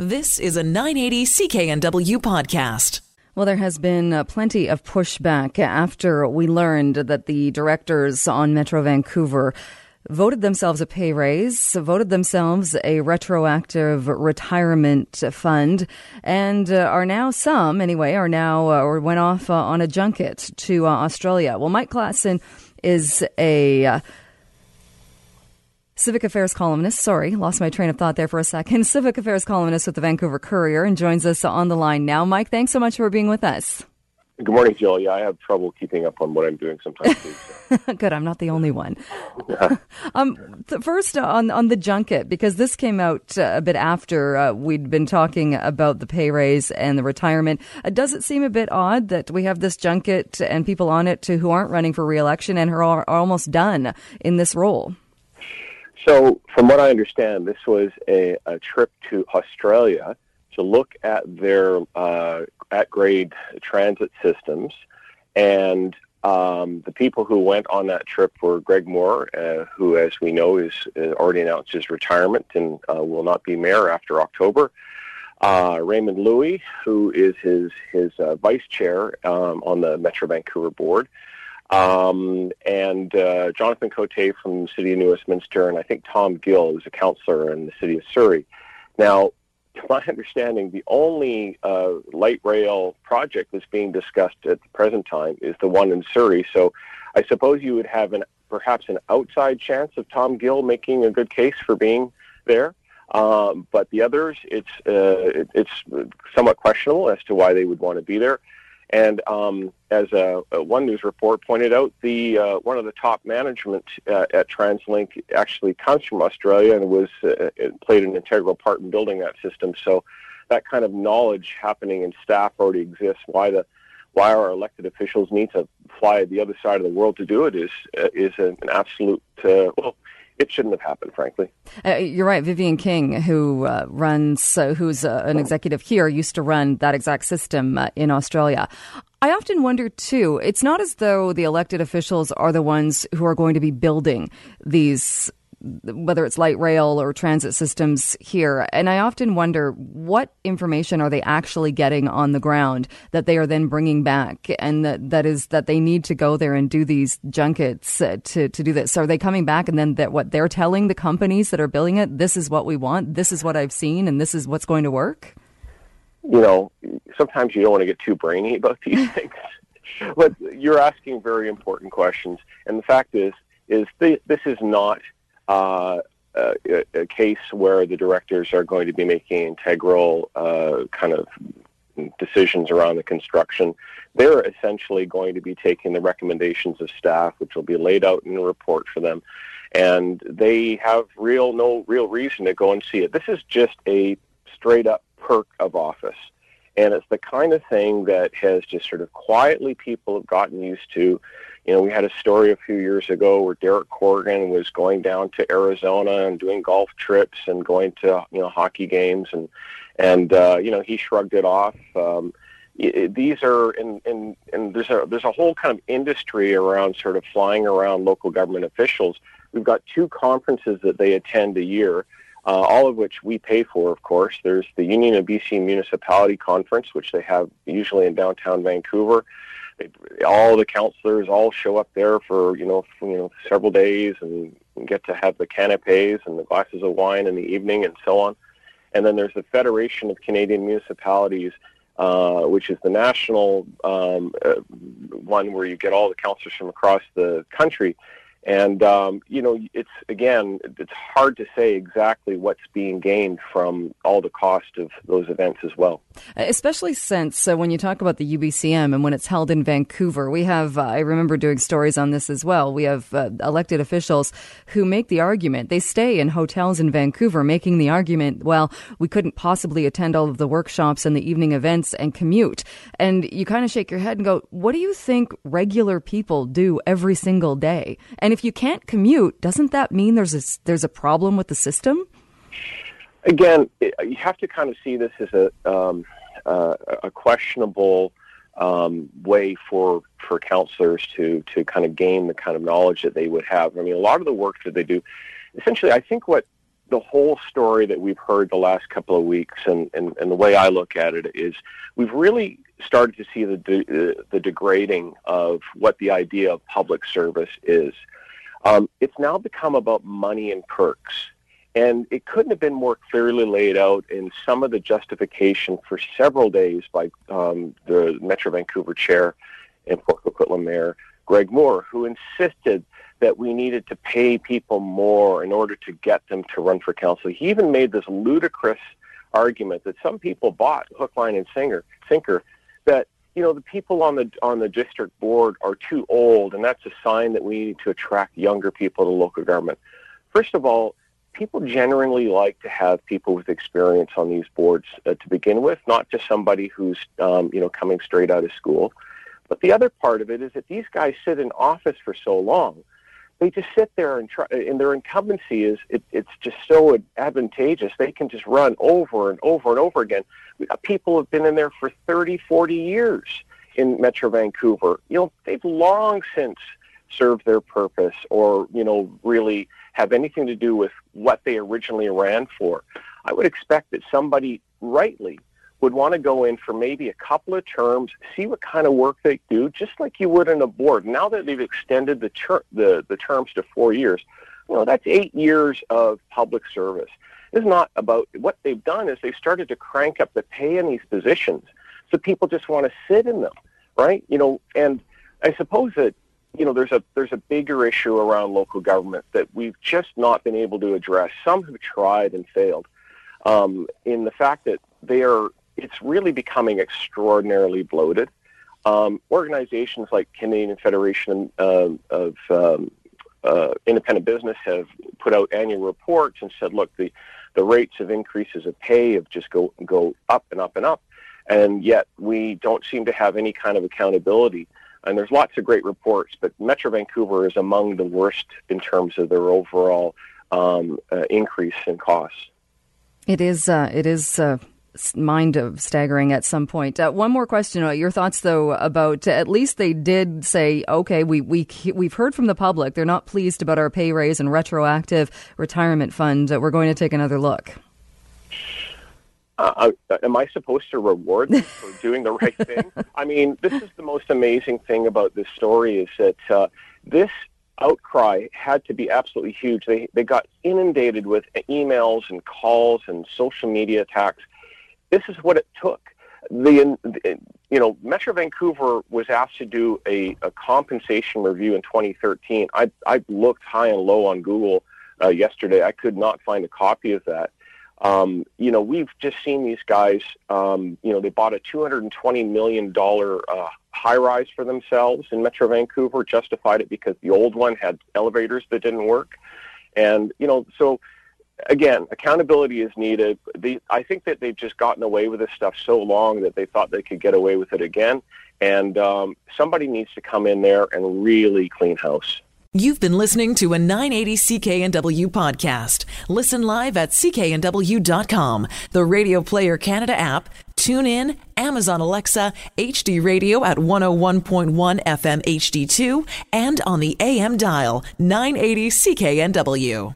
This is a 980 CKNW podcast. Well, there has been uh, plenty of pushback after we learned that the directors on Metro Vancouver voted themselves a pay raise, voted themselves a retroactive retirement fund, and uh, are now some, anyway, are now uh, or went off on a junket to Australia. Well, Mike Klassen is a civic affairs columnist. Sorry, lost my train of thought there for a second. Civic affairs columnist with the Vancouver Courier and joins us on the line now. Mike, thanks so much for being with us. Good morning, Jill. Yeah, I have trouble keeping up on what I'm doing sometimes. Too, so. Good, I'm not the only one. um, th- first on on the junket, because this came out uh, a bit after uh, we'd been talking about the pay raise and the retirement. Uh, does it seem a bit odd that we have this junket and people on it to, who aren't running for reelection and are, are almost done in this role? So, from what I understand, this was a, a trip to Australia to look at their uh, at grade transit systems. And um, the people who went on that trip were Greg Moore, uh, who, as we know, is uh, already announced his retirement and uh, will not be mayor after October. Uh, Raymond Louie, who is his his vice chair um, on the Metro Vancouver board, um, and uh, Jonathan Cote from the city of New Westminster, and I think Tom Gill, who's a councillor in the city of Surrey. Now, to my understanding, the only uh, light rail project that's being discussed at the present time is the one in Surrey. So, I suppose you would have an perhaps an outside chance of Tom Gill making a good case for being there. Um, but the others, it's uh, it, it's somewhat questionable as to why they would want to be there. And um, as a, a, one news report pointed out, the uh, one of the top management uh, at TransLink actually comes from Australia and was uh, played an integral part in building that system. So that kind of knowledge happening in staff already exists. Why the why our elected officials need to fly the other side of the world to do it is uh, is an absolute uh, well it shouldn't have happened, frankly. Uh, you're right. Vivian King, who uh, runs, uh, who's uh, an executive here, used to run that exact system uh, in Australia. I often wonder too, it's not as though the elected officials are the ones who are going to be building these whether it's light rail or transit systems here. And I often wonder what information are they actually getting on the ground that they are then bringing back, and that, that is that they need to go there and do these junkets uh, to to do this. So are they coming back and then that what they're telling the companies that are building it, this is what we want, this is what I've seen, and this is what's going to work? You know, sometimes you don't want to get too brainy about these things, but you're asking very important questions, and the fact is, is this is not uh, a, a, case where the directors are going to be making integral uh, kind of decisions around the construction. They're essentially going to be taking the recommendations of staff, which will be laid out in a report for them, and they have real no real reason to go and see it. This is just a straight up perk of office. And it's the kind of thing that has just sort of quietly people have gotten used to. You know, we had a story a few years ago where Derek Corrigan was going down to Arizona and doing golf trips and going to you know hockey games and and uh, you know he shrugged it off. Um, it, these are and and and there's a there's a whole kind of industry around sort of flying around local government officials. We've got two conferences that they attend a year. Uh, all of which we pay for, of course. There's the Union of BC Municipality Conference, which they have usually in downtown Vancouver all the councillors all show up there for you know for, you know several days and get to have the canapes and the glasses of wine in the evening and so on. And then there's the Federation of Canadian Municipalities, uh, which is the national um, uh, one where you get all the councillors from across the country. And um, you know, it's again, it's hard to say exactly what's being gained from all the cost of those events as well. Especially since uh, when you talk about the UBCM and when it's held in Vancouver, we have. Uh, I remember doing stories on this as well. We have uh, elected officials who make the argument. They stay in hotels in Vancouver, making the argument, well, we couldn't possibly attend all of the workshops and the evening events and commute. And you kind of shake your head and go, what do you think regular people do every single day? And and if you can't commute, doesn't that mean there's a, there's a problem with the system? Again, you have to kind of see this as a um, uh, a questionable um, way for for councillors to to kind of gain the kind of knowledge that they would have. I mean, a lot of the work that they do, essentially, I think what the whole story that we've heard the last couple of weeks, and, and, and the way I look at it is, we've really started to see the de- the degrading of what the idea of public service is. Um, it's now become about money and perks. And it couldn't have been more clearly laid out in some of the justification for several days by um, the Metro Vancouver chair and Port Coquitlam mayor, Greg Moore, who insisted that we needed to pay people more in order to get them to run for council. He even made this ludicrous argument that some people bought hook, line, and sinker, sinker that you know the people on the on the district board are too old, and that's a sign that we need to attract younger people to local government. First of all, people generally like to have people with experience on these boards uh, to begin with, not just somebody who's um, you know coming straight out of school. But the other part of it is that these guys sit in office for so long they just sit there and try, and their incumbency is it, it's just so advantageous. They can just run over and over and over again. Uh, people have been in there for 30, 40 years in Metro Vancouver. You know, they've long since served their purpose or, you know, really have anything to do with what they originally ran for. I would expect that somebody rightly would want to go in for maybe a couple of terms, see what kind of work they do, just like you would in a board. Now that they've extended the ter- the, the terms to four years, you know that's eight years of public service. It's not about what they've done is they've started to crank up the pay in these positions, so people just want to sit in them, right? You know, and I suppose that you know there's a there's a bigger issue around local government that we've just not been able to address. Some have tried and failed. Um, in the fact that they are it's really becoming extraordinarily bloated. Um, organizations like Canadian Federation uh, of um, uh, Independent Business have put out annual reports and said, look, the, the rates of increases of pay have just go, go up and up and up. And yet we don't seem to have any kind of accountability. And there's lots of great reports, but Metro Vancouver is among the worst in terms of their overall um, uh, increase in costs. It is. Uh, it is uh, mind of staggering at some point. Uh, one more question. Uh, your thoughts, though, about uh, at least they did say, okay, we we we've heard from the public. They're not pleased about our pay raise and retroactive retirement fund. Uh, we're going to take another look. Uh, uh, am I supposed to reward them for doing the right thing? I mean, this is the most amazing thing about this story is that this outcry had to be absolutely huge. They they got inundated with emails and calls and social media attacks this is what it took. The, you know, Metro Vancouver was asked to do a, a compensation review in 2013. I, I looked high and low on Google uh, yesterday. I could not find a copy of that. Um, you know, we've just seen these guys. Um, you know, they bought a 220 million dollar uh, high rise for themselves in Metro Vancouver. Justified it because the old one had elevators that didn't work, and you know, so again, accountability is needed. The, I think that they've just gotten away with this stuff so long that they thought they could get away with it again. And um, somebody needs to come in there and really clean house. You've been listening to a 980 CKNW podcast. Listen live at cknw.com, the Radio Player Canada app, tune in, Amazon Alexa, HD Radio at 101.1 FM HD2, and on the AM dial 980 CKNW.